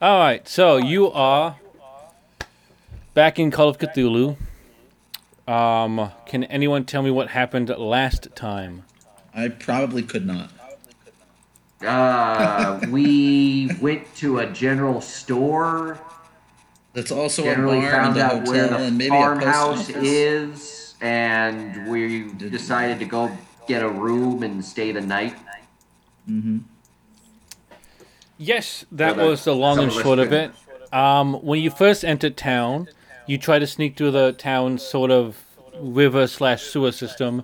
All right, so you are back in Call of Cthulhu. Um, can anyone tell me what happened last time? I probably could not. Uh, we went to a general store. That's also Generally a bar found and a out hotel where the and maybe a post farmhouse office. is, and we decided to go get a room and stay the night. Mm-hmm. Yes, that Well, that- was the long and short of it. Um, when you first entered town, you tried to sneak through the town's sort of river slash sewer system.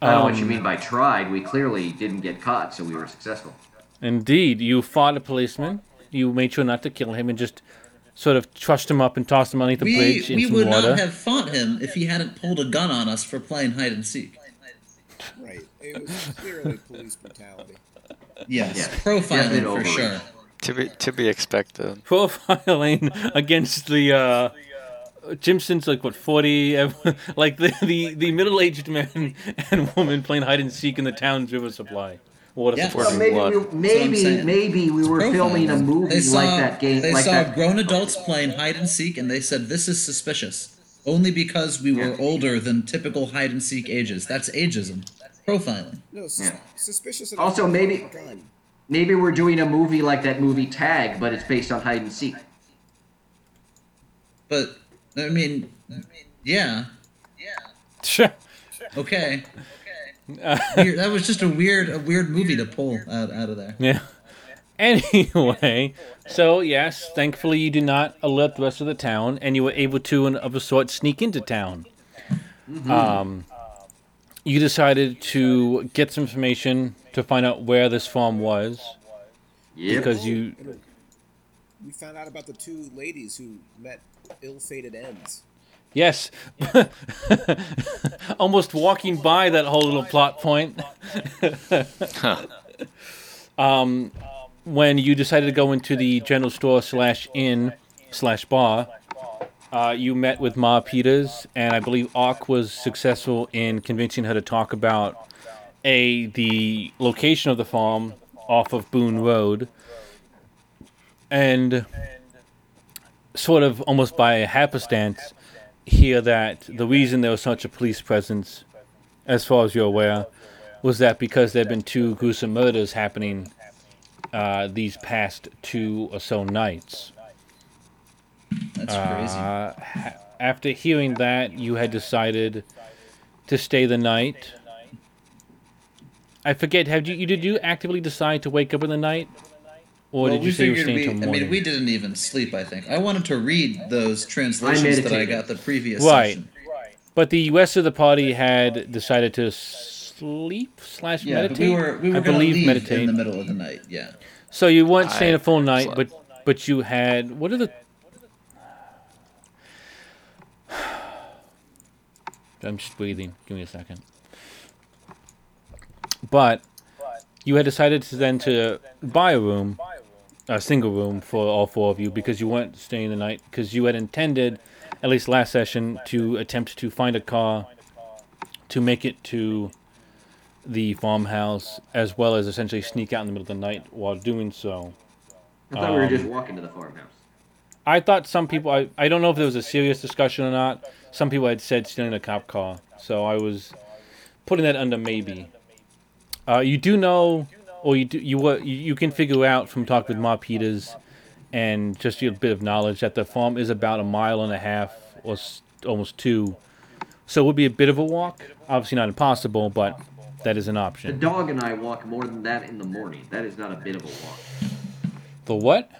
I don't know what you Um, mean by tried. We clearly didn't get caught, so we were successful. Indeed, you fought a policeman. You made sure not to kill him and just sort of trushed him up and tossed him underneath the We, bridge in we some would water. not have fought him if he hadn't pulled a gun on us for playing hide and seek. Right. It was clearly police brutality. Yes, Yeah, profiling definite for sure. To be to be expected. profiling against the uh Jimson's like what forty, like the the, the middle aged man and woman playing hide and seek in the town's river supply water Yeah. supply. Well, maybe, what? we, what I'm maybe, maybe we were filming a movie They saw, like that game. They like saw that. grown adults playing hide and seek, and they said this is suspicious. Only because we were Yeah. older than typical hide and seek ages. That's ageism. Profiling. No, sus- Yeah. suspicious. enough Also, maybe- gun. Maybe we're doing a movie like that movie Tag, but it's based on hide and seek. But I mean, yeah, yeah. Sure. okay. Weird. That was just a weird, a weird movie to pull out, out of there. Yeah. Anyway, so yes, thankfully you did not alert the rest of the town, and you were able to, in- of a sort, sneak into town. Um, you decided to get some information to find out where this farm was, Yep. because you We found out about the two ladies who met ill-fated ends. Yes. Almost walking by that whole little plot point. um, when you decided to go into the general store slash inn slash bar, uh, you met with Ma Peters, and I believe Arc was successful in convincing her to talk about a the location of the farm off of Boone Road, and sort of almost by happenstance hear that the reason there was such a police presence, as far as you're aware, was that because there have been two gruesome murders happening uh, these past two or so nights. That's crazy. Uh, after hearing that, you had decided to stay the night. I forget. Have you, you did you actively decide to wake up in the night, or Well, did you we say you were staying we, till I mean, we didn't even sleep. I think I wanted to read those translations that I got the previous Right. session. But the rest of the party had decided to sleep slash Yeah, meditate. but we were we were I gonna believe leave meditate. in the middle of the night. Yeah. So you weren't staying a full night, slept. but but you had what are the? I'm just breathing. Give me a second. But you had decided to then to buy a room, a single room for all four of you because you weren't staying the night because you had intended, at least last session, to attempt to find a car to make it to the farmhouse as well as essentially sneak out in the middle of the night while doing so. I thought we were um, just walking to the farmhouse. I thought some people, I, I don't know if there was a serious discussion or not. Some people had said stealing a cop car. So I was putting that under maybe. Uh, you do know, or you do, you were, you, can figure out from talking with Ma Peters and just your bit of knowledge that the farm is about a mile and a half or s- almost two. So it would be a bit of a walk. Obviously not impossible, but that is an option. The dog and I walk more than that in the morning. That is not a bit of a walk. The what?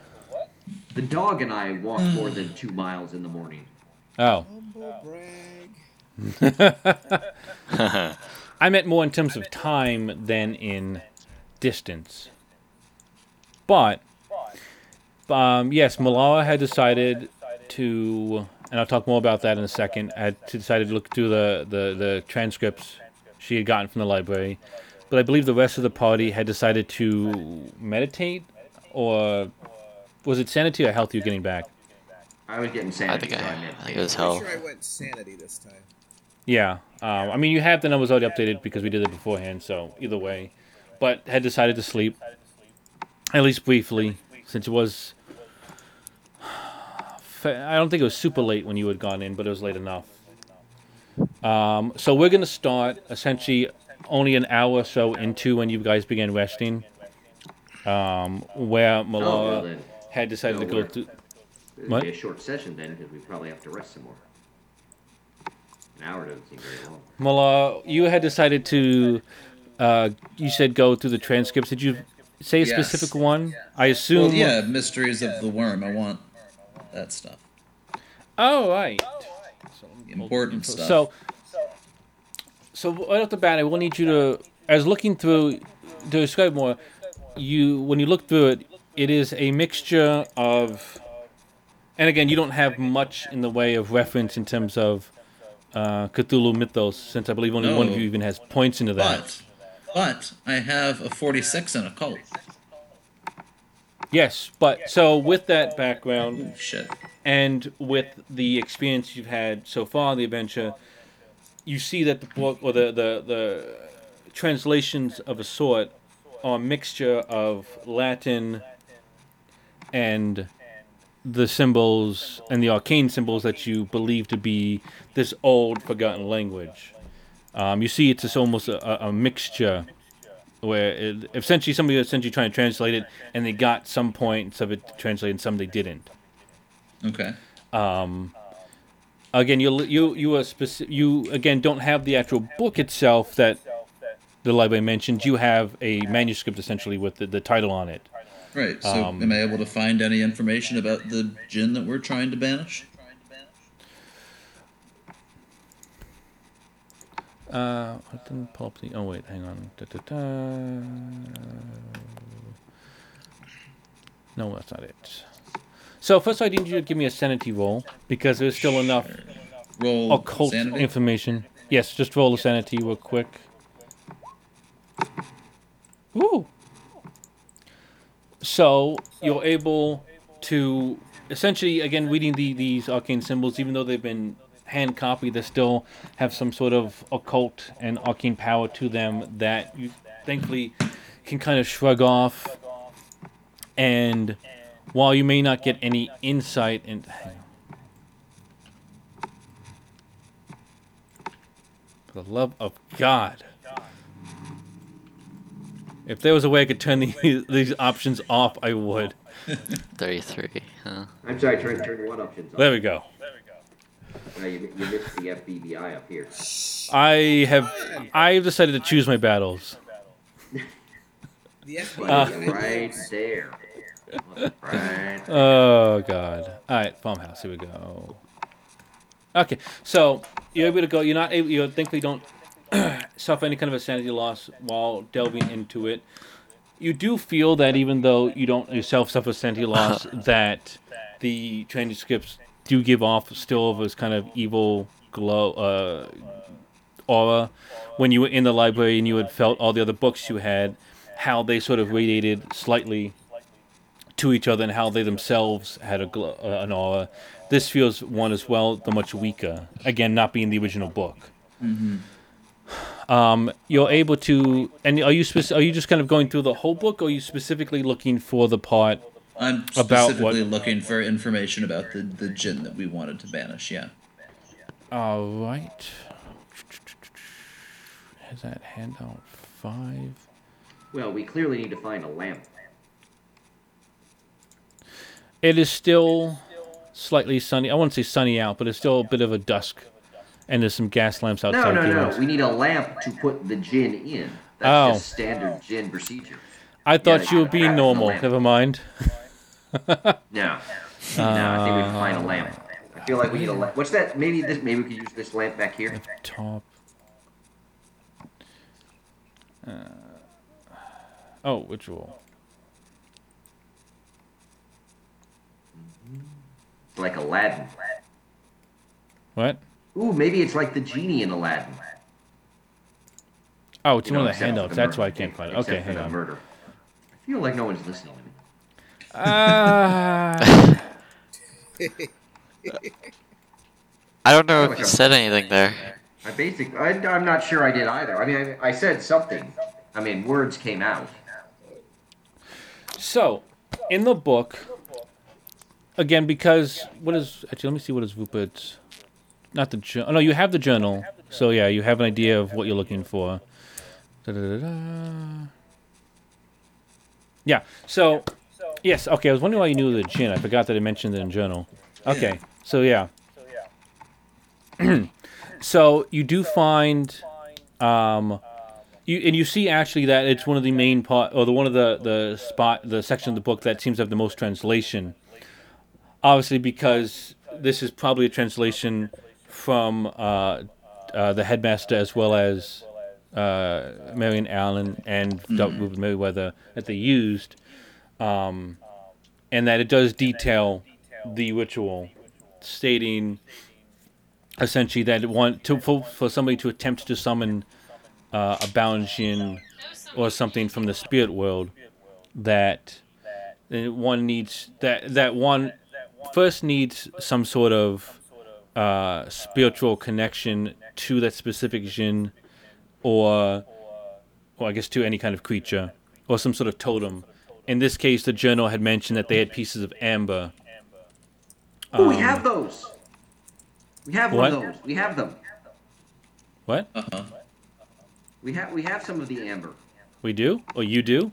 The dog and I walk more than two miles in the morning. Oh. Humble brag. I meant more in terms of time than in distance. But, um, yes, Malara had decided to, and I'll talk more about that in a second, had decided to look through the, the, the transcripts she had gotten from the library. But I believe the rest of the party had decided to meditate, or was it sanity or health you're getting back? I was getting sanity. I think so I, I I meant think it was Pretty hell. sure I went sanity this time. Yeah. Um, I mean, you have the numbers already updated because we did it beforehand, so either way. But had decided to sleep, at least briefly, since it was. I don't think it was super late when you had gone in, but it was late enough. Um, so we're gonna start essentially only an hour or so into when you guys began resting. Um, where Oh, well Malala then. had decided to go we're- through. It'd What? be a short session then, because we probably have to rest some more. An hour doesn't seem very long. Mala, you had decided to. Uh, you said go through the transcripts. Did you say a Yes. specific one? I assume. Well, yeah, Mysteries of the Worm. I want that stuff. Oh right. Important stuff. So, so right off the bat, I will need you to, as looking through, to describe more. You, when you look through it, it is a mixture of, and again, you don't have much in the way of reference in terms of uh, Cthulhu mythos, since I believe only one of you even has points into that. but, but I have a 46 in cult. Yes, but so with that background, Oh, shit. and with the experience you've had so far in the adventure, you see that the book or the, the, the translations of a sort are a mixture of Latin and the symbols and the arcane symbols that you believe to be this old forgotten language. Um, you see, it's just almost a, a- mixture where it, essentially somebody was essentially trying to translate it, and they got some points of it translated, and some they didn't. Okay. again you you you are speci- you again don't have the actual book itself that the library mentioned you have a manuscript essentially with the, the title on it Right. So, Um, am I able to find any information about the jinn that we're trying to banish? uh I didn't pull up the oh wait hang on da, da, da. no that's not it so first I need you to give me a sanity roll because there's still enough Roll occult sanity. information yes just roll a sanity real quick Ooh. So you're able to essentially again reading the, these arcane symbols, even though they've been hand copied, they still have some sort of occult and arcane power to them that you thankfully can kind of shrug off. And while you may not get any insight and the love of God. If there was a way I could turn these, these options off, I would. 33. Huh? I'm sorry, trying to turn one options off. There we go. No, you, you missed the FBBI up here. I have I've decided to choose my battles. The FBI. Uh, right there. Right. Oh god. All right, farmhouse. Here we go. Okay, so you're able to go. You're not able. You thankfully don't suffer any kind of a sanity loss while delving into it. You do feel that even though you don't yourself suffer sanity loss, that the transcripts do give off still of this kind of evil glow uh, aura. When you were in the library and you had felt all the other books you had, how they sort of radiated slightly to each other and how they themselves had a glow, uh, an aura. This feels one as well, the much weaker. Again, not being the original book. Um, you're able to, and are you spec- are you just kind of going through the whole book, or are you specifically looking for the part? I'm About specifically what? looking for information about the, the djinn that we wanted to banish, yeah. All right. Has that handout five? Well, we clearly need to find a lamp. It is still slightly sunny. I won't say sunny out, but it's still a bit of a dusk, and there's some gas lamps outside. no, no. windows. We need a lamp to put the jinn in. That's Oh. just standard jinn procedure. I thought Yeah, you were being normal. Never mind. No. no, I think we can find a lamp. I feel like we need a lamp. What's that? Maybe this. Maybe we could use this lamp back here. top. Uh, oh, which roll? Like Aladdin. What? Ooh, maybe it's like the genie in Aladdin. Oh, it's You one know, of the handouts. the That's why I can't find it. Okay, for hang on. Murder. I feel like no one's listening to me. Ah. I don't know Oh if you God. said anything there. I basic. I, I'm not sure I did either. I mean, I, I said something. I mean, words came out. so, in the book, again, because what is actually? Let me see what is Rupert's. Not the journal. Oh, no, you have the journal. So yeah, you have an idea of what you're looking for. Da-da-da-da. Yeah. So yes. Okay. I was wondering why you knew the jinn. I forgot that I mentioned it in journal. Okay. So yeah. so you do find, um, you and you see actually that it's one of the main part or the one of the the spot the section of the book that seems to have the most translation. Obviously, because this is probably a translation from uh, uh, the headmaster as well as uh, Marion Allen and Dr. Rupert Merriweather that they used, um, and that it does detail the ritual, stating essentially that it want to for, for somebody to attempt to summon uh, a Balanjian or something from the spirit world, that one needs that that one first needs some sort of uh, spiritual connection to that specific jinn, or, or I guess to any kind of creature, or some sort of totem. In this case, the journal had mentioned that they had pieces of amber. Oh, we have those. We have one of those. We have them. What? Uh-huh. We have we have some of the amber. We do? Or you do?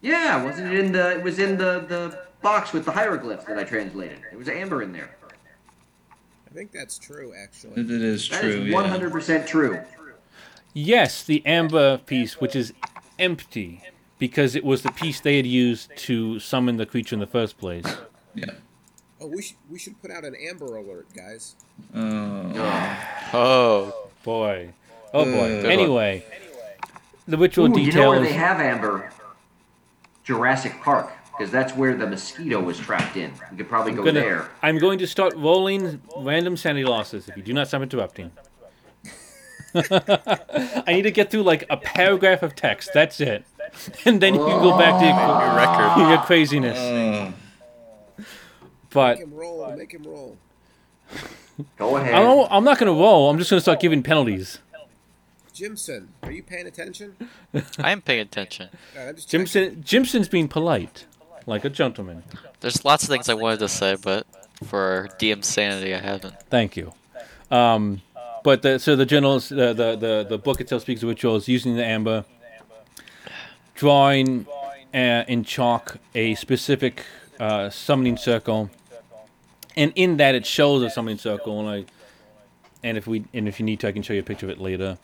Yeah, wasn't it in the? It was in the the box with the hieroglyphs that I translated. There was amber in there. I think that's true, actually. It, it is That true. is yeah. one hundred percent true. Yes, the amber piece, which is empty, because it was the piece they had used to summon the creature in the first place. Yeah. Oh, we should we should put out an Amber Alert, guys. Oh. Oh, Boy. Oh boy. Uh, one. anyway, the ritual Ooh, you know where they have amber? Jurassic Park, because that's where the mosquito was trapped in. You could probably go gonna- there. I'm going to start rolling random sanity losses if you do not stop interrupting. I need to get through like a paragraph of text. That's it. And then you can go back to your, your record. your craziness. Oh. But Make him roll. Make him roll. Go ahead. I don't, I'm not going to roll. I'm just going to start giving penalties. Jimson, are you paying attention? I am paying attention. I'm just checking. Jimson, Jimson's being polite, like a gentleman. There's lots of things I wanted to say, but for DM sanity, I haven't. Thank you. Um, but the, so the journals, the, the, the, the book itself speaks of rituals using the amber, drawing uh, in chalk a specific uh, summoning circle, and in that it shows a summoning circle. And I, and if we and if you need to, I can show you a picture of it later.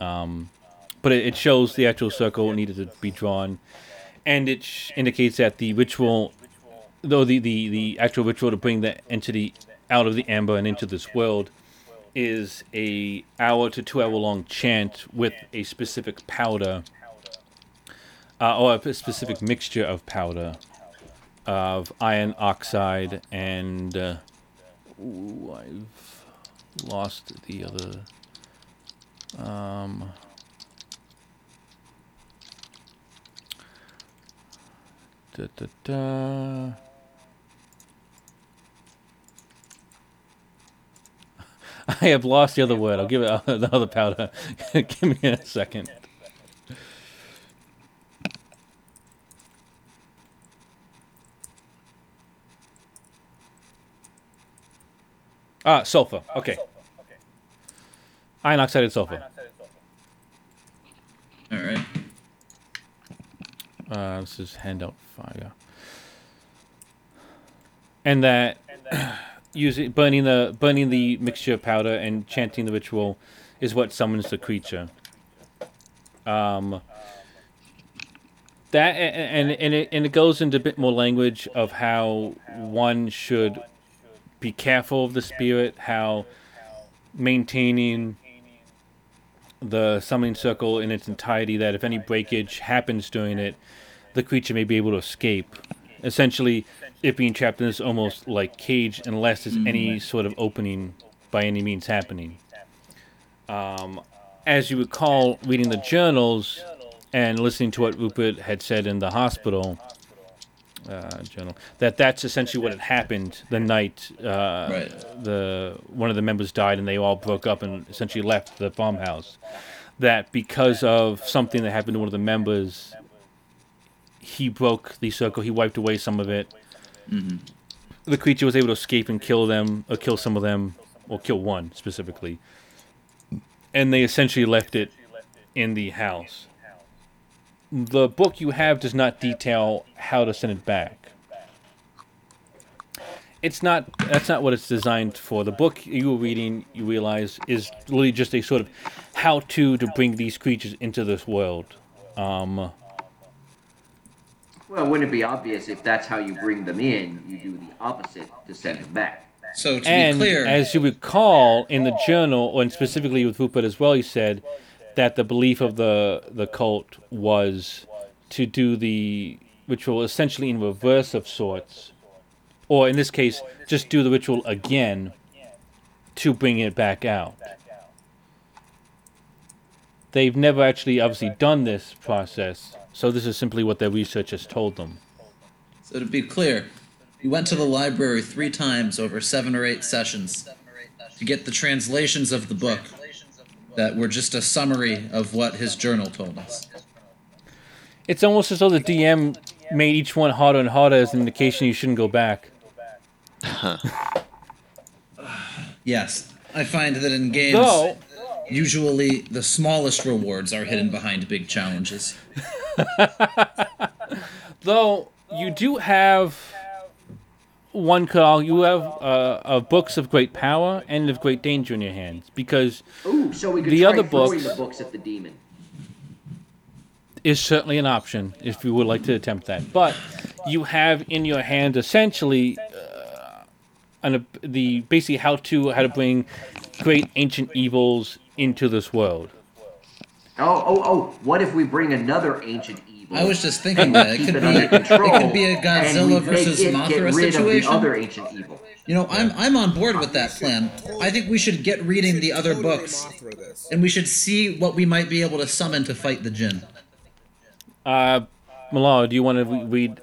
Um, but it, it shows the actual circle needed to be drawn, and it sh- indicates that the ritual though the, the, the actual ritual to bring the entity out of the amber and into this world is a hour to two hour long chant with a specific powder uh, or a specific mixture of powder of iron oxide and uh, ooh, I've lost the other um, da, da, da. I have lost the other word. I'll give it the other powder. give me a second. Ah, sulfur. Okay. Iron oxide and sulfur. All right. Uh, this is handout Yeah. And that using burning the burning the mixture of powder and chanting the ritual is what summons the creature. Um. That and and and it, and it goes into a bit more language of how one should be careful of the spirit, how maintaining the summoning circle in its entirety, that if any breakage happens during it, the creature may be able to escape. Essentially, it being trapped in this almost like cage unless there's any sort of opening by any means happening. Um, as you recall, reading the journals and listening to what Rupert had said in the hospital uh, journal, that that's essentially what had happened the night uh, Right. the one of the members died and they all broke up and essentially left the farmhouse. That because of something that happened to one of the members, he broke the circle. He wiped away some of it. The creature was able to escape and kill them, or kill some of them, or kill one specifically. And they essentially left it in the house. The book you have does not detail how to send it back. It's not. That's not what it's designed for. The book you were reading, you realize, is really just a sort of how-to to bring these creatures into this world. Um, Well, wouldn't it be obvious if that's how you bring them in, you do the opposite to send them back? So to and be clear, as you recall in the journal, and specifically with Rupert as well, he said that the belief of the the cult was to do the ritual essentially in reverse of sorts, or in this case, just do the ritual again to bring it back out. They've never actually obviously done this process, so this is simply what their research has told them. so to be clear, you went to the library three times over seven or eight sessions to get the translations of the book that were just a summary of what his journal told us. It's almost as though the DM made each one harder and harder as an indication you shouldn't go back. Yes, I find that in games, Though, usually the smallest rewards are hidden behind big challenges. though you do have one call. You have uh, uh, books of great power and of great danger in your hands because Ooh, so we could The other books- the books at the demon. is certainly an option if you would like to attempt that. But you have in your hand essentially uh, an, the basically how to how to bring great ancient evils into this world. Oh, oh, oh! What if we bring another ancient evil? I was just thinking that it could be under it control, could be a and Godzilla we make versus it Mothra get rid situation. Of the other ancient evil. You know, I'm I'm on board with that plan. I think we should get reading the other books, and we should see what we might be able to summon to fight the Jinn. Uh, Malala, do you want to re- read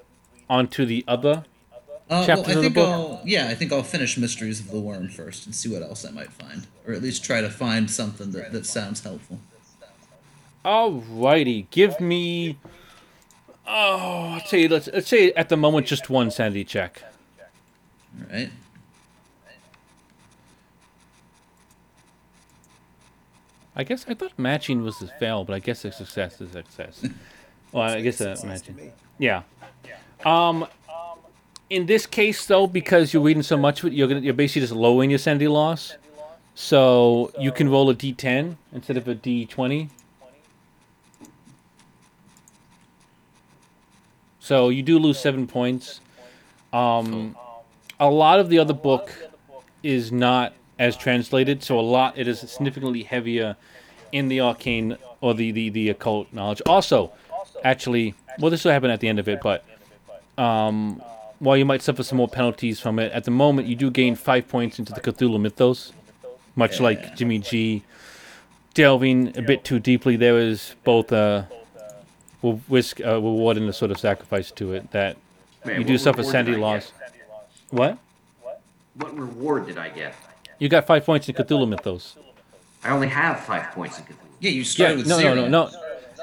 onto the other? Uh, well, Chapters I of the think book? I'll yeah, I think I'll finish Mysteries of the Worm first and see what else I might find, or at least try to find something that, that sounds helpful. Alrighty, give me. Oh, I'll tell you. Let's let's say at the moment just one sanity check. All right. I guess I thought matching was a fail, but I guess a success is a success. well, I guess a Makes matching. Yeah. Um, in this case, though, because you're reading so much of it, you're gonna you're basically just lowering your sanity loss. So you can roll a d10 instead of a d20. So you do lose seven points. Um, a lot of the other book is not as translated, so a lot it is significantly heavier in the arcane or the the, the occult knowledge. Also, actually, well, this will happen at the end of it, but um, while you might suffer some more penalties from it, at the moment you do gain five points into the Cthulhu mythos, much like Jimmy G. Delving a bit too deeply, there is both a will risk a reward and a sort of sacrifice to it that Man, you do suffer reward sanity did I loss. What? What reward did I get? You got five points in Cthulhu mythos. I only have five points in Cthulhu. Yeah, you Yeah, started with no, no, zero. no, no,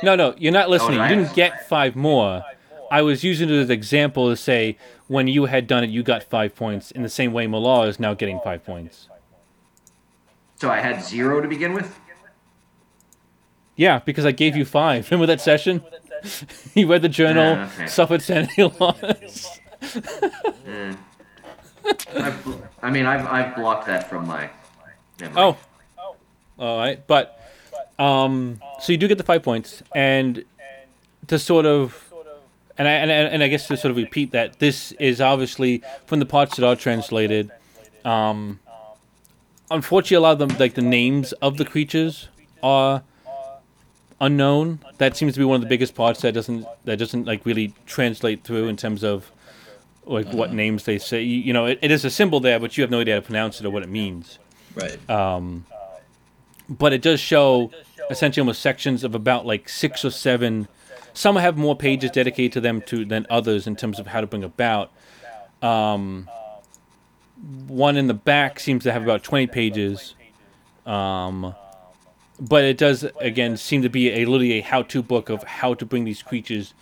no, no. You're not listening. did You didn't get five more. I was using it as an example to say when you had done it, you got five points. In the same way, Malal is now getting five points. So I had zero to begin with. Yeah, because I gave you five. Remember that session? you read the journal, Ah, okay. suffered sanity loss. I've, I mean, I've, I've blocked that from my memory. Oh, all right. But um, so you do get the five points, and to sort of, and I and, I- and I guess to sort of repeat that this is obviously from the parts that are translated. Um, unfortunately, a lot of them, like the names of the creatures, are unknown. That seems to be one of the biggest parts that doesn't that doesn't like really translate through in terms of like what names they say. You, you know, it, it is a symbol there, but you have no idea how to pronounce it or what it means Right. but it does show essentially almost sections of about like six or seven. Some have more pages dedicated to them to than others in terms of how to bring about. Um, one in the back seems to have about twenty pages, um, but it does again seem to be a literally a how-to book of how to bring these creatures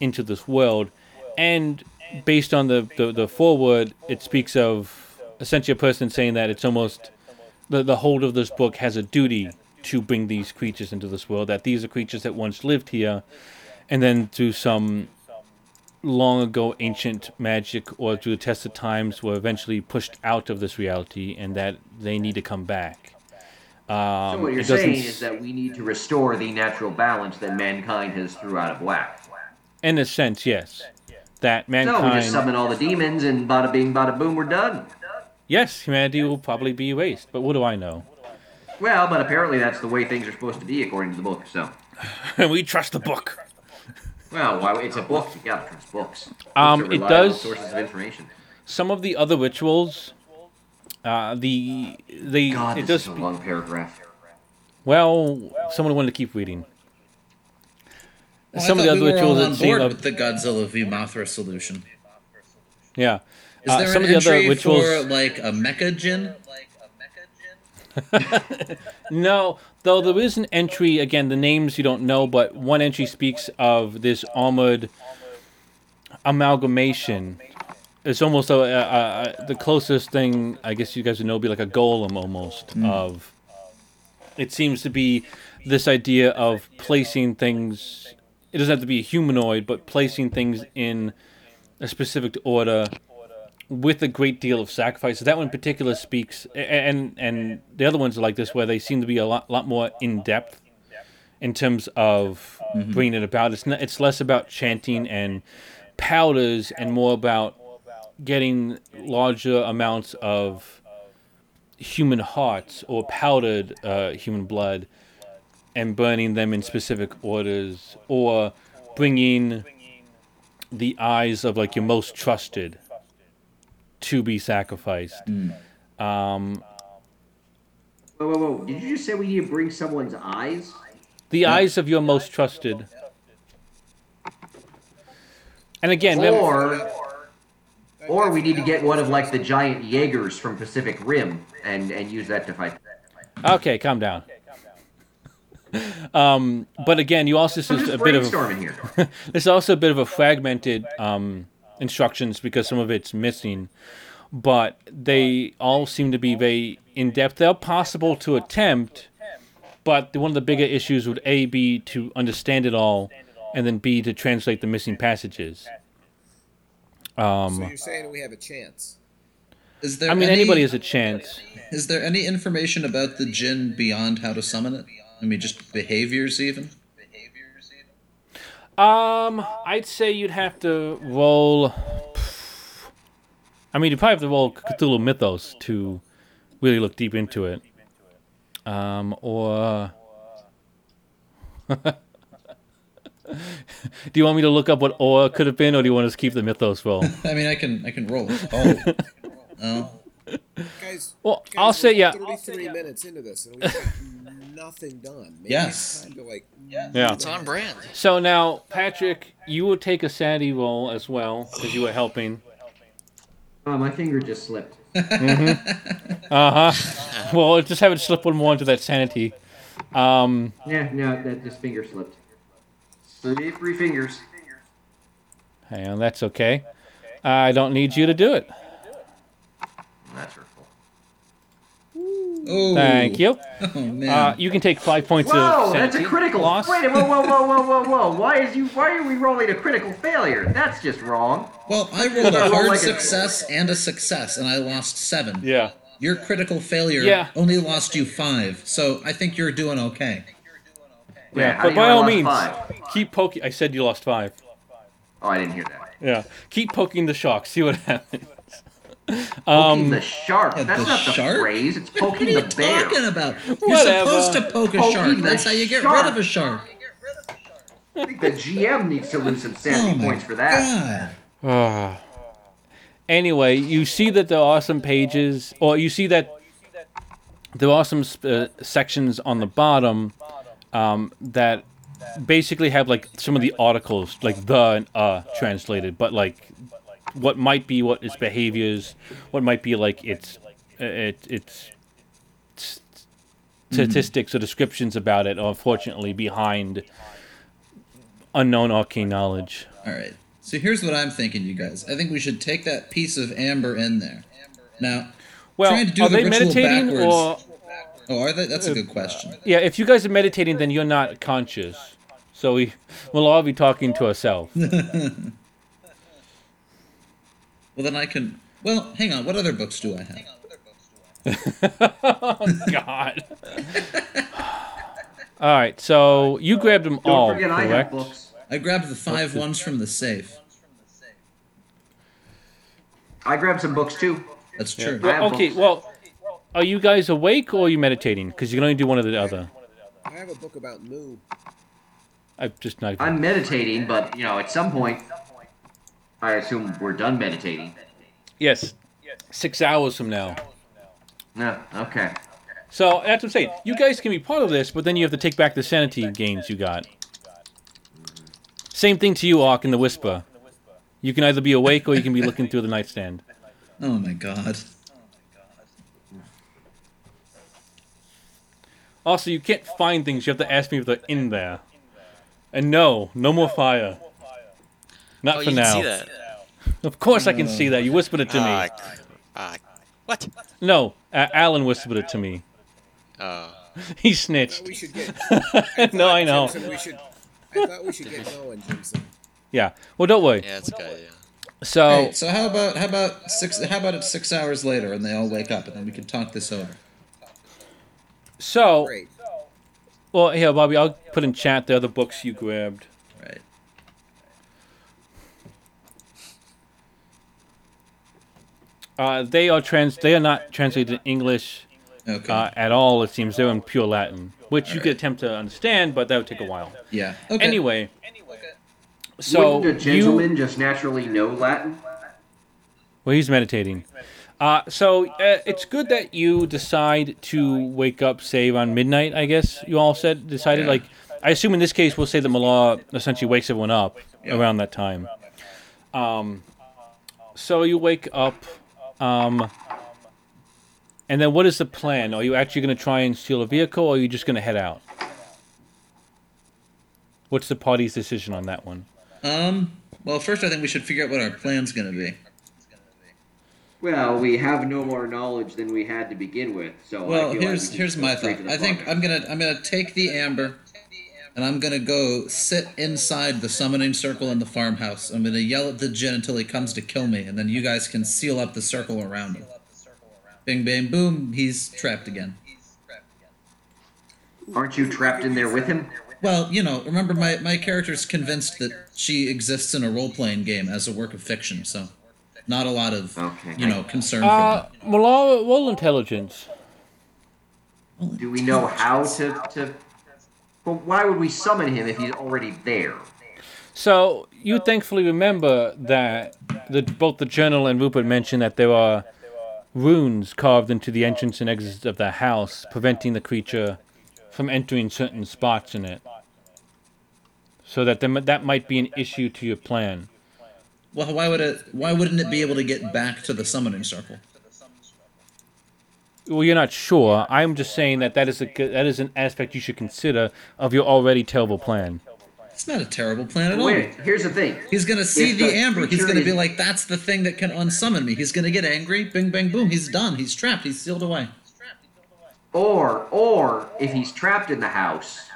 into this world, and based on the, the, the foreword, it speaks of essentially a person saying that it's almost the, the hold of this book has a duty to bring these creatures into this world, that these are creatures that once lived here, and then through some long ago ancient magic or through the test of times were eventually pushed out of this reality and that they need to come back. Um, so what you're saying is that we need to restore the natural balance that mankind has threw out of whack. in a sense, yes. That mankind. So we just summon all the demons and bada bing, bada boom, we're done. yes, humanity will probably be erased. But what do I know? Well, but apparently that's the way things are supposed to be according to the book. So, we trust the book. well, why, it's a book. You gotta trust books. Books Um, it does- sources of information. Some of the other rituals, uh, the they God, it this does is a long paragraph. well. Someone wanted to keep reading. Well, I Some of the thought other we were rituals on that seem board of- with the Godzilla v Mothra solution. yeah. Is Uh, there some an of the other entry rituals. for like a mecha jinn? No, though there is an entry. Again, the names you don't know, but one entry speaks of this armored amalgamation. It's almost a, a, a, the closest thing I guess you guys would know would be like a golem almost mm. of. It seems to be this idea of placing things. It doesn't have to be a humanoid, but placing things in a specific order with a great deal of sacrifice. That one in particular speaks, and and the other ones are like this, where they seem to be a lot lot more in depth in terms of mm-hmm. bringing it about. It's not, it's less about chanting and powders and more about getting larger amounts of human hearts or powdered uh, human blood and burning them in specific orders or bringing the eyes of like your most trusted to be sacrificed. Um, Whoa, whoa, whoa! Did you just say we need to bring someone's eyes? the eyes of your most trusted. And again, remember- Or, or we need to get one of like the giant Jaegers from Pacific Rim and and use that to fight. okay, calm down. Um, but again, you also I'm this is a bit of a, brainstorming here. There's also a bit of a fragmented um, instructions because some of it's missing, but they all seem to be very in depth. They're possible to attempt, but the, one of the bigger issues would a be to understand it all, and then b to translate the missing passages. So you're saying we have a chance? Is there I mean, any, anybody has a chance. Is there any information about the jinn beyond how to summon it? I mean, just behaviors even. Behaviors even Um, I'd say you'd have to roll. I mean, you probably have to roll Cthulhu Mythos to really look deep into it. Um, or. do you want me to look up what or could have been, or do you want us to keep the Mythos roll? I mean, I can I can roll. Oh, oh. Guys, Well, guys, I'll say we're yeah. 33 minutes into this, and we've nothing done. Maybe Yes. It's time to like. Yeah. It's on brand. So now, Patrick, you will take a sanity roll as well because you were helping. Oh, my finger just slipped. Uh huh. well, just have it slip one more into that sanity. Um, Yeah, no, that just finger slipped. Three, three fingers. hang on, that's okay. I don't need you to do it. That's hurtful. oh. Thank you. Oh man. Uh, you can take five points Whoa, of that's a critical. loss. Wait, whoa, whoa, whoa, whoa, whoa, whoa! Why is you? Why are we rolling a critical failure? That's just wrong. well, I rolled a hard like a- success and a success, and I lost seven. Yeah. Your critical failure Yeah. only lost you five, so I think you're doing okay. Yeah, how but by all means, five? keep poking. I said you lost five. Oh, I didn't hear that. Yeah, keep poking the shark. See what happens. Poking Um, the shark. That's the not the shark? phrase. It's poking the bear. What poking are you the bear. talking about? You're Whatever. supposed to poke a Poking shark. the That's how you get shark. rid of a shark. I think the GM needs to lose some Oh sanity my points for that. god. Ah. anyway, you see that there are some pages, or you see that there are some uh, sections on the bottom um, that basically have like some of the articles, like the and uh translated, but like what might be what its behaviors, what might be like its it, its s- statistics or descriptions about it, are unfortunately behind unknown arcane knowledge. All right. So here's what I'm thinking, you guys. I think we should take that piece of amber in there. Now, Well, trying to do are the they meditating or Oh, are they? That's a good question. yeah? If you guys are meditating, then you're not conscious. So we we'll all be talking to ourselves. Well, then I can. Well, hang on. What other books do I have? oh God. all right. So you grabbed them Don't all, forget I have correct? books. I grabbed the five ones from the safe. I grabbed some books too. That's true. I have Well, okay. books. Well, are you guys awake or are you meditating? Because you can only do one or the other. I have a book about Mu. I've just not. I'm meditating, but you know, at some point, I assume we're done meditating. Yes. Six hours from now. No, okay. So that's what I'm saying. You guys can be part of this, but then you have to take back the sanity gains you got. Same thing to you, Arc, in the Whisper. You can either be awake or you can be looking through the nightstand. Oh my god. Also, you can't find things. You have to ask me if they're in there. And no, no more fire. Not Oh, for you now. can see that. Of course, I can see that. You whispered it to me. Ah, ah, what? No, uh, Alan whispered it to me. Oh. He snitched. thought we should get. no, I know. Jimson, should. I thought we should get going, Jimson. Yeah. Well, don't worry. Yeah, it's a good idea. So, Hey, so how about how about six? How about it's six hours later and they all wake up and then we can talk this over. So, Great. well, here, Bobby, I'll put in chat the other books you grabbed. Right. Uh, they are trans. They are not translated in English Okay. uh, at all. It seems they're in pure Latin, which you Alright. could attempt to understand, but that would take a while. yeah. Okay. Anyway, so Wouldn't a you, gentleman just naturally know Latin? well, he's meditating. Uh, so uh, it's good that you decide to wake up, say on midnight. I guess you all said decided. Yeah. Like, I assume in this case we'll say that Malar essentially wakes everyone up Yeah. around that time. Um, so you wake up, um, and then what is the plan? Are you actually going to try and steal a vehicle, or are you just going to head out? What's the party's decision on that one? Um. Well, first I think we should figure out what our plan's gonna be. Well, we have no more knowledge than we had to begin with, so. I Well, feel like here's we here's my thought. I think. I'm gonna I'm gonna take the amber, and I'm gonna go sit inside the summoning circle in the farmhouse. I'm gonna yell at the djinn until he comes to kill me, and then you guys can seal up the circle around him. Bing bang boom, he's trapped again. Aren't you trapped in there with him? Well, you know, remember my my character's convinced that she exists in a role playing game as a work of fiction, so not a lot of Okay. you know concern Uh, for Malar, roll intelligence. Do we know how to to? Well, why would we summon him if he's already there? So you thankfully remember that the, both the journal and Rupert mentioned that there are runes carved into the entrance and exits of the house, preventing the creature from entering certain spots in it. So that there, that might be an issue to your plan. Well, why would it? Why wouldn't it be able to get back to the summoning circle? Well, you're not sure. I'm just saying that that is a that is an aspect you should consider of your already terrible plan. It's not a terrible plan at all. Wait, here's the thing. He's gonna see the, the amber. He's gonna be like, "That's the thing that can unsummon me." He's gonna get angry. Bing, bang, boom. He's done. He's trapped. He's sealed away. Or, or if he's trapped in the house,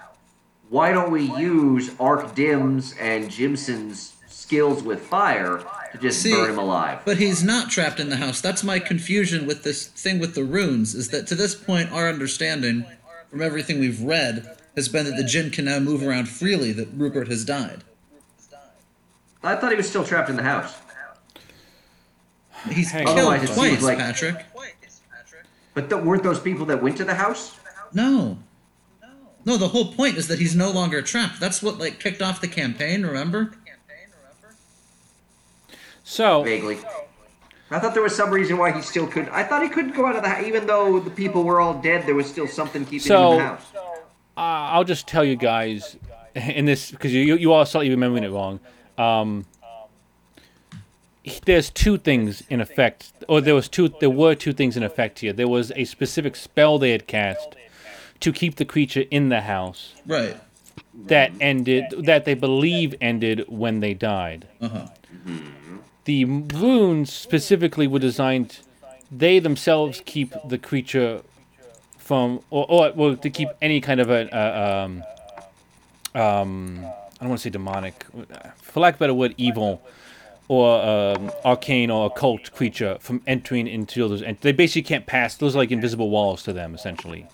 why don't we use Arc Dim's and Jimson's skills with fire to just See, burn him alive? But he's not trapped in the house. That's my confusion with this thing with the runes. Is that to this point, our understanding from everything we've read has been that the jinn can now move around freely. That Rupert has died. I thought he was still trapped in the house. He's Hang killed on. Otherwise, twice, seems like- Patrick. But th- weren't those people that went to the house? No. No, the whole point is that he's no longer trapped. That's what like kicked off the campaign. Remember? So Vaguely. I thought there was some reason why he still couldn't. I thought he couldn't go out of the house, even though the people were all dead. There was still something keeping So- him in the house. uh, I'll just tell you guys in this because you you all slightly remembering it wrong. Um, there's two things in effect, or there was two. There were two things in effect here. There was a specific spell they had cast to keep the creature in the house, Right. that ended that they believe ended when they died. Uh-huh. The runes specifically were designed they themselves keep the creature from or, or well to keep any kind of a, a um um I don't want to say demonic for lack of a better word evil or um, arcane or occult creature from entering into those and they basically can't pass those are like invisible walls to them essentially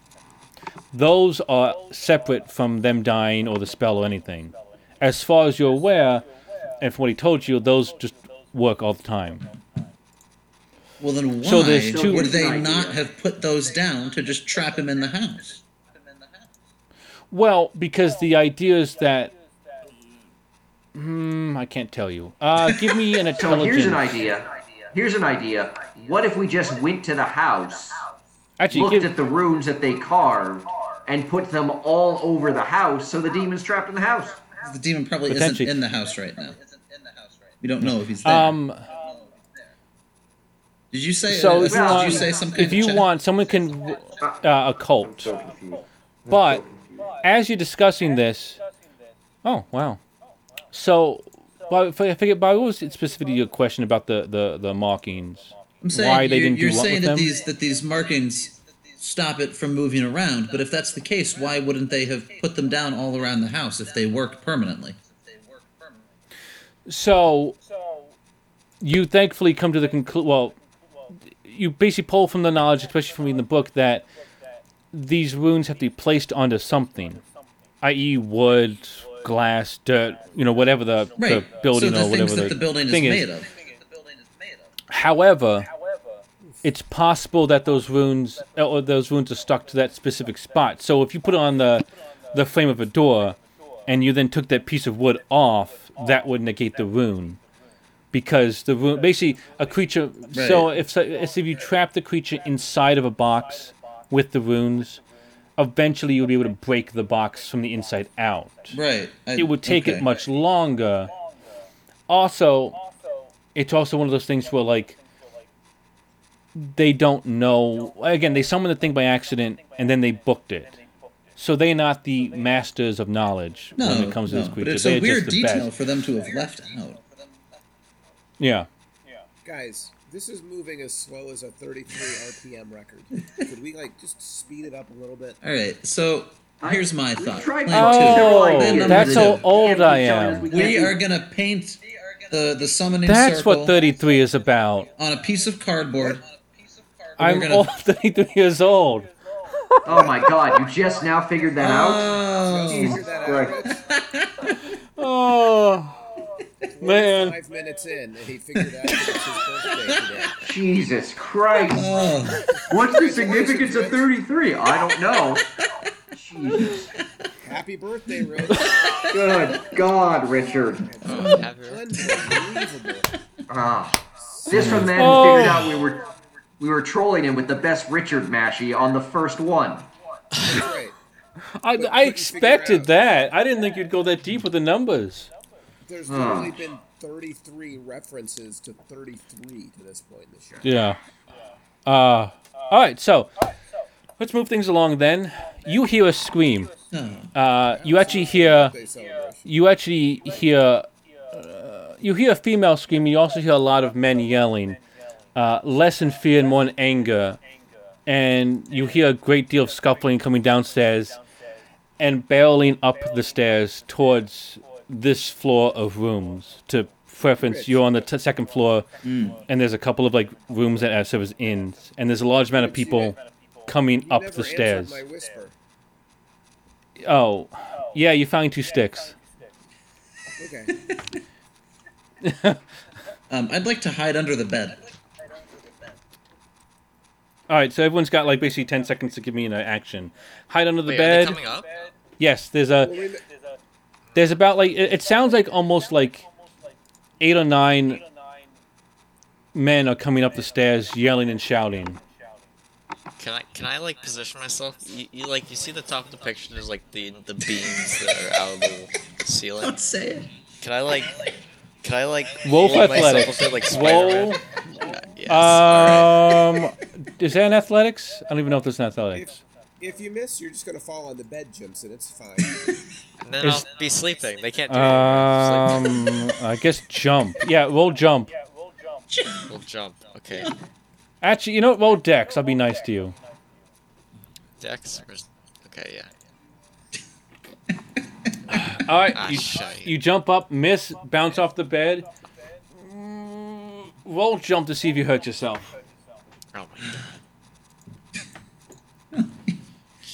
those are separate from them dying or the spell or anything. As far as you're aware, and from what he told you, those just work all the time. Well, then why So there's two- would they not have put those down to just trap him in the house? Well, because the idea is that. Hmm, I can't tell you. Uh, give me an So intelligence. here's an idea. Here's an idea. What if we just went to the house, Actually, looked give, at the runes that they carved, and put them all over the house so the demon's trapped in the house? The demon probably isn't Potentially. in the house right now. We don't know if he's there. um, did you say? so uh, if you did want, you say some if you want, someone can uh, occult. So confused. But as you're discussing this, oh wow. So, but I figured, but what was it specifically your question about the the the markings? I'm saying why they didn't do you're what saying with that them? these that these markings stop it from moving around. But if that's the case, why wouldn't they have put them down all around the house if they worked permanently? So, you thankfully come to the conclusion. Well, you basically pull from the knowledge, especially from reading the book, that these runes have to be placed onto something, i.e., wood, glass, dirt, you know, whatever the, Right. the building so the or whatever that the building is thing made of. However, it's possible that those runes uh, or those runes are stuck to that specific spot. So if you put it on the the frame of a door, and you then took that piece of wood off, that would negate the rune. Because the rune, basically, a creature. So if so, if you trap the creature inside of a box with the runes, eventually you'll be able to break the box from the inside out Right. I- it would take okay. it much longer. Also, it's also one of those things where like they don't know. Again, they summoned the thing by accident and then they booked it. So they're not the masters of knowledge No, when it comes to no, this but creature. it's they're a weird just the detail best. for them to have left out. Yeah. Guys, this is moving as slow as a 33 RPM record. Could we like just speed it up a little bit? All right, so here's my We thought. tried Plan Oh, two. That's how old I am. we We are gonna paint the the summoning That's circle what 33 is about. on a piece of cardboard. I'm gonna- old, 33 years old. Oh my god, you just now figured that out? Oh, Figure that out. Christ. Oh, man. Five minutes in, and he figured out it's his birthday today. Jesus Christ. oh. What's the significance of 33? I don't know. Jesus. Happy birthday, Rich. Good God, Richard. Have Unbelievable. Ah. This from then Oh. figured out we were we were trolling him with the best Richard mashie on the first one. I, I but you figure expected that. I didn't think you'd go that deep with the numbers. There's literally been 33 references to 33 to this point in the show. Yeah. Uh, all right, so let's move things along then. You hear a scream. Uh, you actually hear you actually hear uh, you hear a female scream. You also hear a lot of men yelling, uh, less in fear and more in anger, and you hear a great deal of scuffling coming downstairs and barreling up the stairs towards this floor of rooms. To preference, you're on the t- second floor, and there's a couple of like rooms that have service inns, and there's a large amount of people coming up the stairs. Oh, yeah, you found two sticks. Okay. Um, I'd like to hide under the bed. All right, so everyone's got like basically ten seconds to give me an action. Hide under the Wait, are they bed. coming up? Yes, there's a there's about like it, it sounds like almost like eight or nine men are coming up the stairs yelling and shouting. Can I can I like position myself? You, you like you see the top of the picture? There's like the the beams that are out of the ceiling. Don't say it. Can I like? Can I like Roll hold for myself athletics. up there like Roll. Spider-Man? Yes. alright. Um, is that an athletics? I don't even know if there's an athletics. If you miss, you're just gonna fall on the bed, Jimson. It's fine. And then Is- I'll be sleeping. They can't do anything. Um, I guess jump. Yeah, roll jump. Sleep. We'll jump. Okay. Actually, you know what? Roll dex. I'll be nice to you. Dex. Where's... Okay, yeah. All right, Ah, you, shite. you jump up, miss, bounce off the bed. Mm, Roll jump to see if you hurt yourself. Oh my god.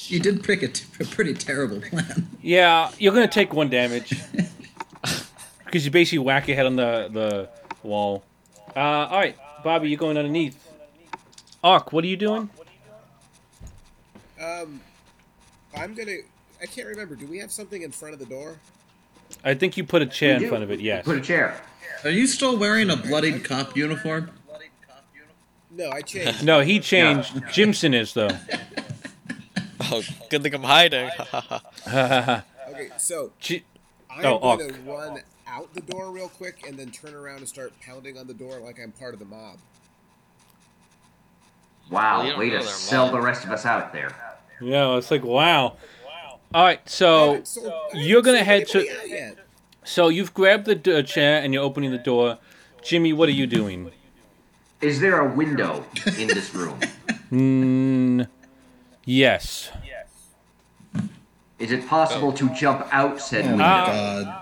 You did pick a, t- a pretty terrible plan. Yeah, you're gonna take one damage because you basically whack your head on the the wall. Uh, all right, Bobby, you're going underneath. Arc, what are you doing? um, I'm gonna. I can't remember. Do we have something in front of the door? I think you put a chair in front of it. Yes. Put a chair. Are you still wearing a bloodied cop uniform? No, I changed. No, he changed. Jimson is though. Oh, good thing I'm hiding. Okay, so Ji- I'm Oh, gonna Arc. run out the door real quick and then turn around and start pounding on the door like I'm part of the mob. Wow, Well, way to sell mob. the rest of us out there. yeah, it's like wow. All right, so Haven't sold- I Oh, you're gonna sold head to. anybody out yet. So you've grabbed the d- uh, chair and you're opening the door. Jimmy, what are you doing? Is there a window in this room? Mm, yes. Is it possible to jump out said window Ah. God.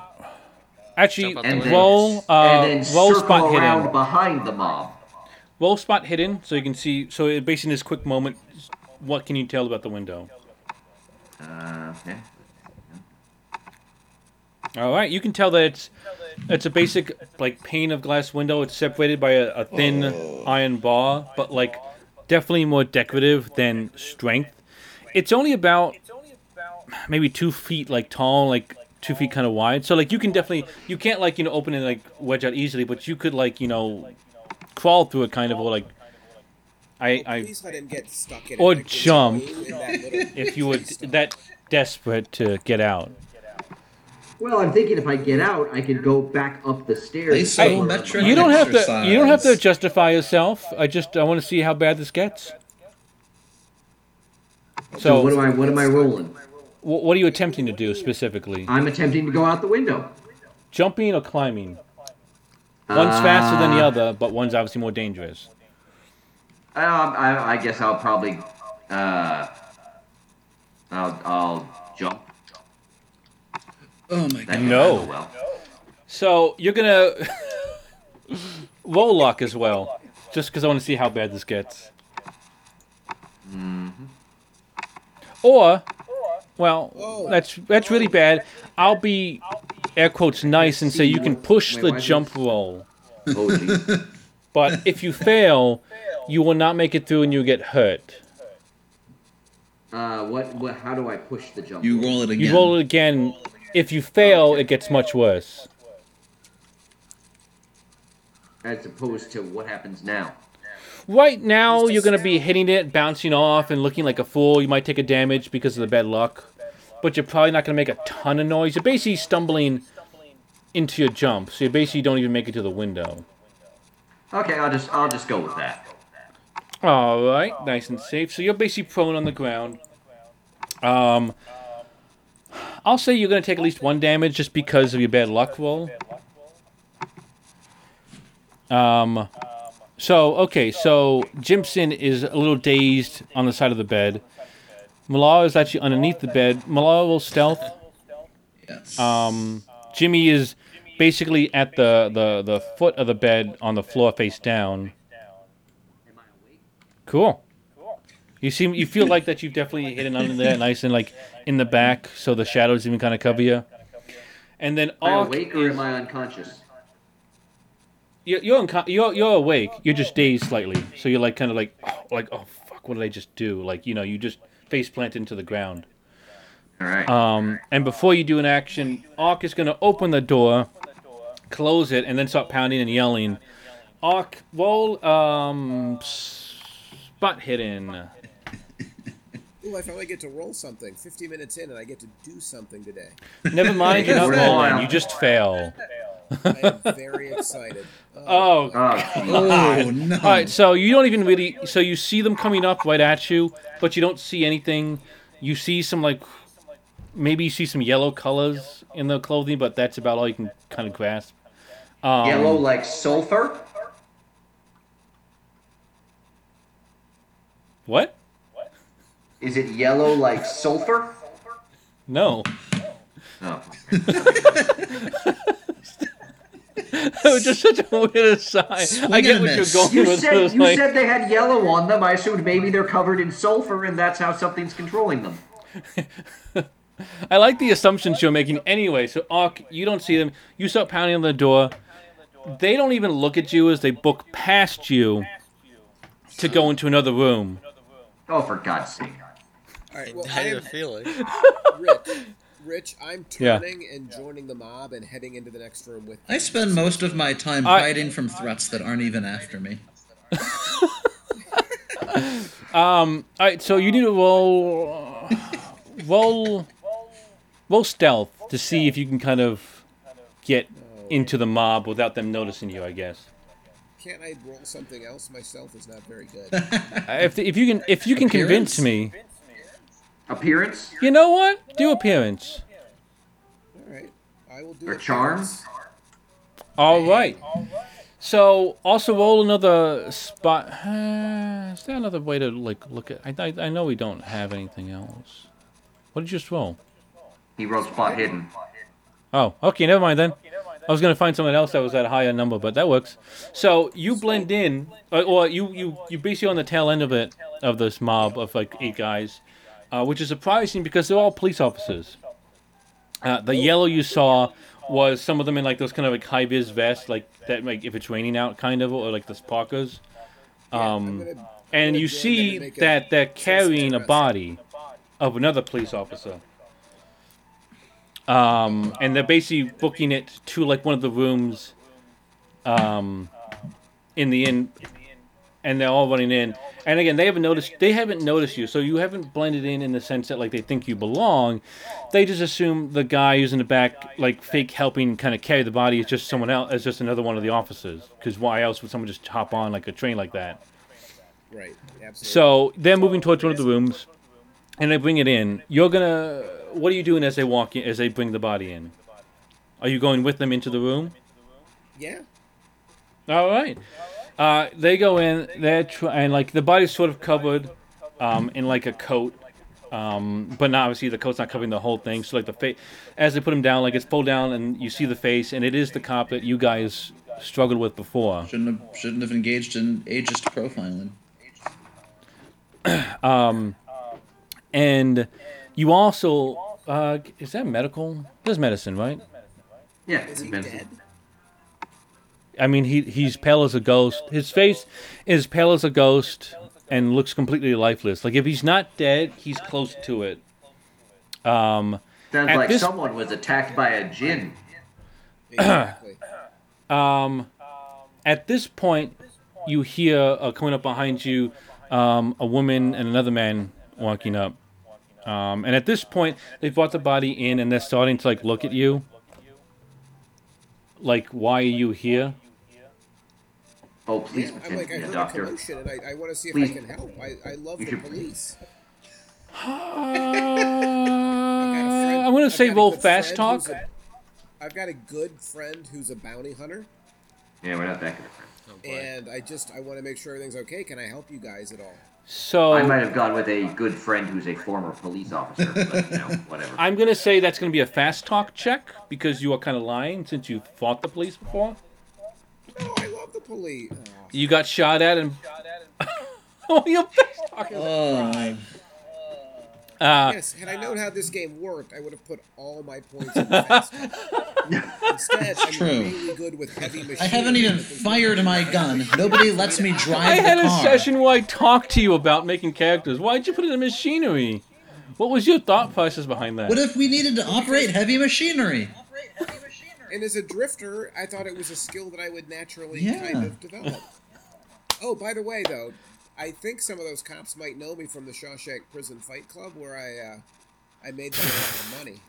Actually, Jump out the and then, roll. Uh, and then roll circle spot around hidden. behind the mob? Roll spot hidden, so you can see. So it- basically, in this quick moment, what can you tell about the window? Uh, okay. All right, you can tell that it's it's a basic like pane of glass window. It's separated by a, a thin oh. iron bar, but like definitely more decorative than strength. It's only about maybe two feet like tall, like two feet kind of wide. So like you can definitely you can't like you know open it like wedge out easily, but you could like you know crawl through it kind of or like I I Please let him get stuck in it. Or like jump. in that if you were system. that desperate to get out. Well, I'm thinking if I get out, I can go back up the stairs. Isometric You don't have to. You don't have to justify yourself. I just I want to see how bad this gets. So So, what am I? What am I rolling? what are you attempting to do specifically? I'm attempting to go out the window. Jumping or climbing? One's faster than the Uh, other, but one's obviously more dangerous. Um, I, I guess I'll probably. Uh, I'll, I'll jump. Oh my god. No. Well. So you're gonna roll luck as well, just because I want to see how bad this gets. Or, well, Oh. that's that's really bad. I'll be air quotes nice and say you can push Wait, the why jump this- roll. Oh. But if you fail, you will not make it through and you get hurt. uh, what? What? How do I push the jump? You roll it again. You roll it again. If you fail, it gets much worse. as opposed to what happens now. Right now, you're going to be hitting it, bouncing off, and looking like a fool. You might take a damage because of the bad luck, but you're probably not going to make a ton of noise. You're basically stumbling into your jump, so you basically don't even make it to the window. Okay, I'll just I'll just go with that. All right, nice and safe. So you're basically prone on the ground. Um, I'll say you're going to take at least one damage just because of your bad luck roll. Um, so okay, so Jimson is a little dazed on the side of the bed. Merlara is actually underneath the bed. Merlara will stealth. Yes. Um, Jimmy is basically at the, the, the foot of the bed on the floor face down. Cool. You seem you feel like that you've definitely hidden under there, nice and like in the back, so the shadows even kind of cover you. And then Am I awake or is, am I unconscious? you're you're, unco- you're you're awake. You're just dazed slightly, so you're like kind of like oh, like oh fuck, what did I just do? Like you know, you just face plant into the ground. All right. Um, and before you do an action, Arc is going to open the door, close it, and then start pounding and yelling. Arc, roll um, spot hidden. Ooh, I finally get to roll something. 50 minutes in, and I get to do something today. Never mind, you're not We're rolling. You just fail. I am very excited. Oh, Oh, Oh no! All right, so you don't even really. So you see them coming up right at you, but you don't see anything. You see some like, maybe you see some yellow colors in the clothing, but that's about all you can kind of grasp. Um, yellow like sulfur. What? Is it yellow like sulfur? No. Oh. oh. It was just such a weird aside. I get what you're Swing and a going You with. said it was you like- said they had yellow on them. I assumed maybe they're covered in sulfur, and that's how something's controlling them. I like the assumptions you're making anyway. So, Arc, you don't see them. You start pounding on the door. They don't even look at you as they book past you to go into another room. Oh, for God's sake! All right, well, How I do you am feel? Rich. Rich, I'm Yeah. turning and joining the mob and heading into the next room with. I spend most of my time I- hiding from threats that aren't even after me. Um. All right. So you need to roll, roll, roll stealth to see if you can kind of get into the mob without them noticing you. I guess. Can't I roll something else? My stealth is not very good. Uh, If if you can if you can convince me, Appearance you know what? Do appearance. All right, I will do. or it charm? once. All right. So also roll another spot. Uh, is there another way to like look at? I, I I know we don't have anything else. What did you just roll? He rolled spot hidden. Oh, okay, never mind then. I was gonna find someone else that was at a higher number, but that works. So you blend in, or, or you you you basically on the tail end of it of this mob of like eight guys, uh, which is surprising because they're all police officers. Uh, the yellow you saw was some of them in like those kind of like high vis vests, like that, like if it's raining out, kind of, or like the parkas. Um, and you see that they're carrying a body of another police officer. Um, and they're basically booking it to like one of the rooms um, in the inn, and they're all running in. And again, they haven't noticed. They haven't noticed you, so you haven't blended in in the sense that like they think you belong. They just assume the guy who's in the back, like fake helping, kind of carry the body, is just someone else. Is just another one of the officers. Because why else would someone just hop on like a train like that? Right, absolutely. So they're moving towards one of the rooms, and they bring it in. You're gonna. What are you doing as they walk in? As they bring the body in? Are you going with them into the room? yeah, All right. Uh, they go in. They're try- and like the body's sort of covered um, in like a coat, um, but not obviously the coat's not covering the whole thing. So like the face, as they put him down, like it's pulled down, and you see the face, and it is the cop that you guys struggled with before. Shouldn't have shouldn't have engaged in ageist profiling. And you also uh, is that medical? There's medicine, right? Yeah, it's he been- dead? I mean, he he's pale as a ghost. His face is pale as a ghost and looks completely lifeless. Like if he's not dead, he's close to it. Um, Sounds like this- someone was attacked by a djinn. Exactly. um, at this point, you hear uh, coming up behind you um, a woman and another man walking up. Um, and at this point, they've brought the body in and they're starting to like look at you. Like, why are you here? Oh, please yeah, I'm pretend like, to I be a heard a doctor. commotion, and I, I want to see if Please. I can help. I, I love You the should- police. Uh, I'm gonna I've say got roll fast talk. who's a- I've got a good friend who's a bounty hunter, Yeah, we're not that good of friends. Oh, and I just I want to make sure everything's okay. Can I help you guys at all? So I might have gone with a good friend who's a former police officer, but you know, whatever. I'm gonna say that's gonna be a fast talk check because you are kind of lying since you fought the police before. No, I love the police. Oh, You got shot at and oh, you're fast talking. Oh, Uh, yes, had I known how this game worked, I would have put all my points in fast. Instead, I'm true. really good with heavy machine. I haven't even fired my gun. Nobody lets me drive I had the a session where I talked to you about making characters. Why'd you put it in machinery? What was your thought process behind that? What if we needed to operate heavy machinery? And as a drifter, I thought it was a skill that I would naturally Yeah. kind of develop. oh, by the way, though, I think some of those cops might know me from the Shawshank Prison Fight Club, where I uh, I made them a lot of money.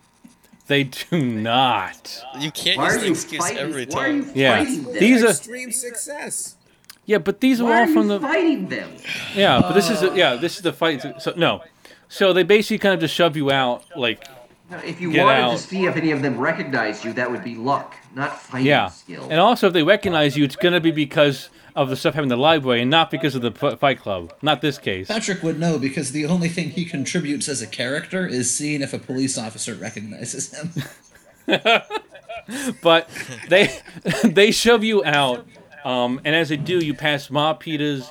They do not. You can't Why use are the excuse fighting? every Why are you time. Yeah. fighting them? These are extreme success. yeah, but these are Why all are you from the fighting them? yeah, but this is the, yeah, this is the fight. So no, so they basically kind of just shove you out like No, if you Get wanted out. to see if any of them recognized you, that would be luck, not fighting yeah, skill. and also if they recognize you, it's gonna be because of the stuff happening in the library and not because of the f- Fight Club. Not this case. Patrick would know because the only thing he contributes as a character is seeing if a police officer recognizes him. but they they shove you out, um, and as they do, you pass Ma Peters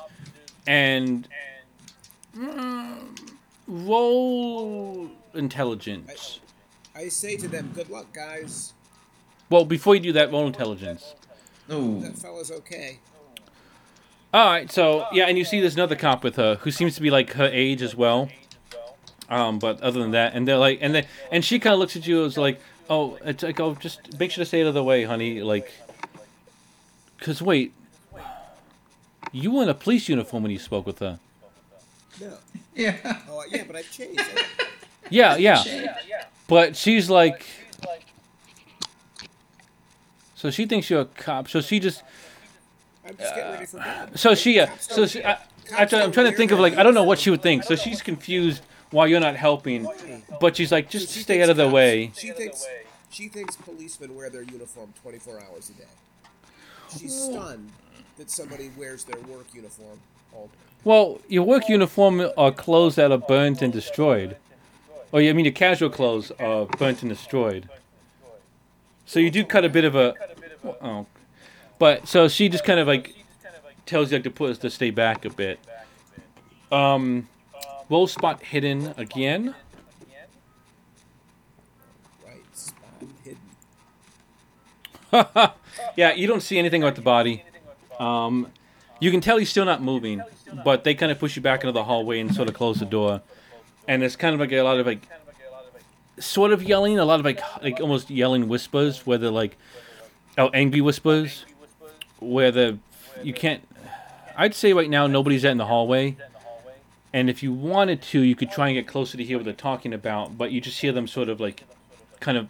and mm, roll intelligence. I say to them, "Good luck, guys. Well, before you do that, roll intelligence. Oh, That fella's okay." All right, so yeah, and you see there's another cop with her who seems to be like her age as well. Um, but other than that, and they're like, and they, and she kind of looks at you as like, oh, it's like, oh, just make sure to stay out of the way, honey, like, cause wait, you were in a police uniform when you spoke with her. No. yeah. Oh yeah, but I've changed. I- Yeah, yeah, but she's like, so she thinks you're a cop, so she just, I'm just getting ready for bed. so she, uh, so she, I, I, I'm trying to think of like, I don't know what she would think, so she's confused why you're not helping, but she's like, just She stay out of the cops- way. She thinks she thinks policemen wear their uniform 24 hours a day. She's stunned that somebody wears their work uniform all Well, your work uniform are clothes that are burnt and destroyed. Or I mean, your casual clothes are burnt and destroyed. So you do cut a bit of a. Oh, but so she just kind of like tells you like to put to stay back a bit. Um, roll spot hidden again. right spot hidden. Yeah, you don't see anything about the body. Um, you can tell he's still not moving, but they kind of push you back into the hallway and sort of close the door. And it's kind of like a lot of like, sort of yelling, a lot of like like almost yelling whispers, where they're like, oh, angry whispers, where the you can't. I'd say right now nobody's in the hallway. And if you wanted to, you could try and get closer to hear what they're talking about, but you just hear them sort of like, kind of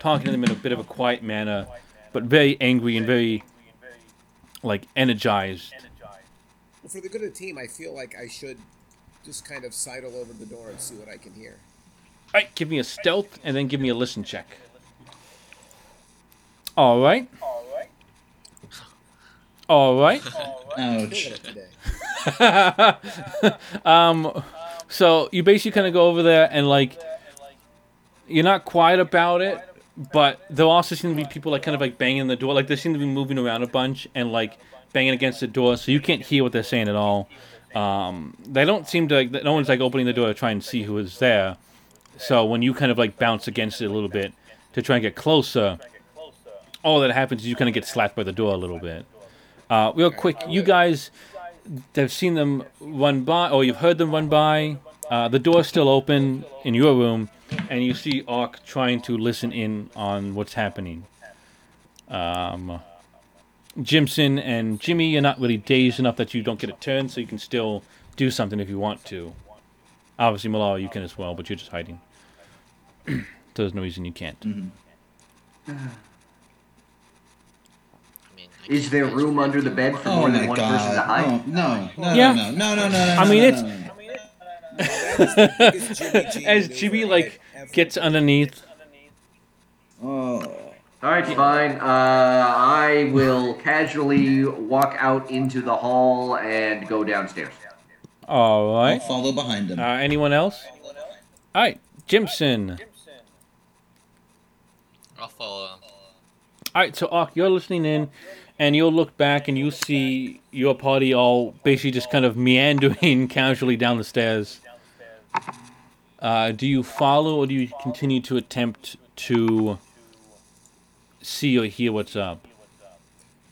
talking to them in a bit of a quiet manner, but very angry and very, like, energized. For the good of the team, I feel like I should just kind of sidle over the door and see what I can hear. All right, give me a stealth and then give me a listen check. All right. All right. All right. Ouch. Killing it today. um, so you basically kind of go over there and like, you're not quiet about it, but there also seem to be people like kind of like banging the door, like they seem to be moving around a bunch and like banging against the door, so you can't hear what they're saying at all. Um, they don't seem to like, no one's like opening the door to try and see who is there. So when you kind of like bounce against it a little bit to try and get closer, all that happens is you kind of get slapped by the door a little bit. Uh, real quick, you guys have seen them run by, or you've heard them run by. Uh, the door's still open in your room, and you see Arc trying to listen in on what's happening. Um, Jimson and Jimmy, you're not really dazed enough that you don't get a turn, so you can still do something if you want to. Obviously, Merlara, you can as well, but you're just hiding. so there's no reason you can't. I mean, I Is there room under the bed for Oh more than my one person to hide? No, no, no, Yeah. no, no, no, no, no. I mean, it's- no, no. That is the biggest Jimmy G As Jimmy like gets underneath, Oh. All right, fine. Uh, I will casually walk out into the hall and go downstairs. all I'll right. follow behind him. Uh, anyone else? All right, Jimson. I'll follow. All right, so Arc, you're listening in, and you'll look back and you'll see your party all basically just kind of meandering casually down the stairs. Uh, do you follow, or do you continue to attempt to see or hear what's up?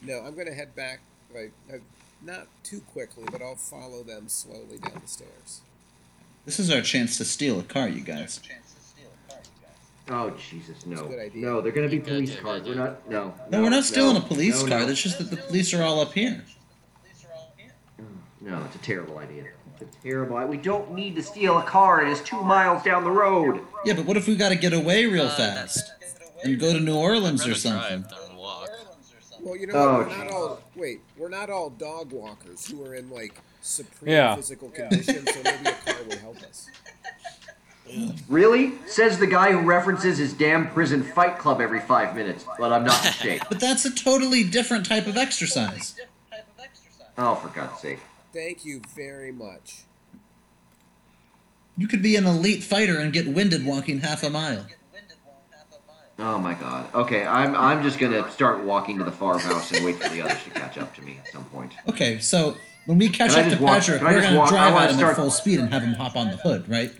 No, I'm gonna head back. Like, uh, not too quickly, but I'll follow them slowly down the stairs. This is our chance to steal a car, you guys. Oh Jesus, no, a good idea. no, they're gonna be Good police idea, cars. good We're not. No, No, we're not stealing no, a police no, car. No. That's just that the police are all up here. no, it's a terrible idea. It's a terrible. i- We don't need to steal a car. It is two miles down the road. Yeah, but what if we got to get away real Uh, fast? That's and go to New Orleans or something. walk. Well, you know, Oh, we're not all wait. We're not all dog walkers who are in like supreme Yeah. physical condition. So maybe a car will help us. Really? Says the guy who references his damn prison fight club every five minutes, but I'm not in shape. But that's a totally different type of exercise. Oh, for God's sake. Thank you very much. You could be an elite fighter and get winded walking half a mile. Oh my God. Okay, I'm I'm just gonna start walking to the farmhouse and wait for the others to catch up to me at some point. Okay, so when we catch Can up to walk- Patrick, we're gonna walk- drive at him start- at full speed and have him hop on the hood, right?